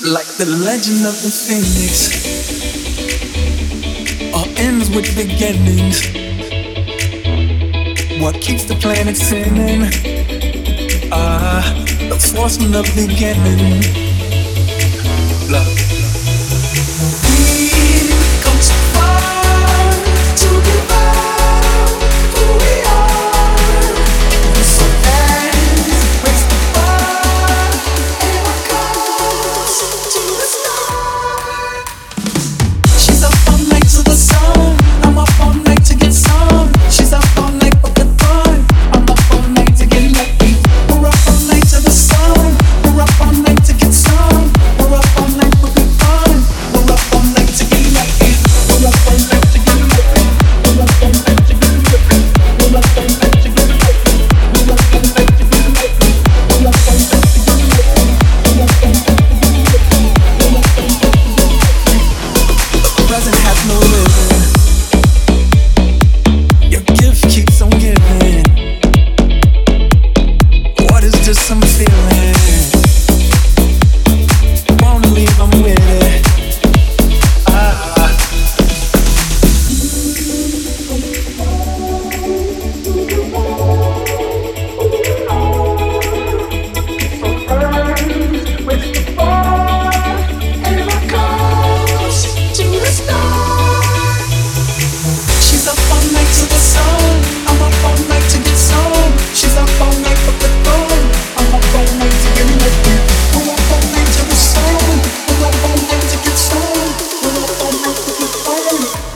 Like the legend of the phoenix, all ends with beginnings. What keeps the planet spinning? Ah, the force from the beginning.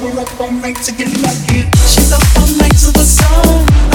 Up all night to get lucky. She's up all night to the sun.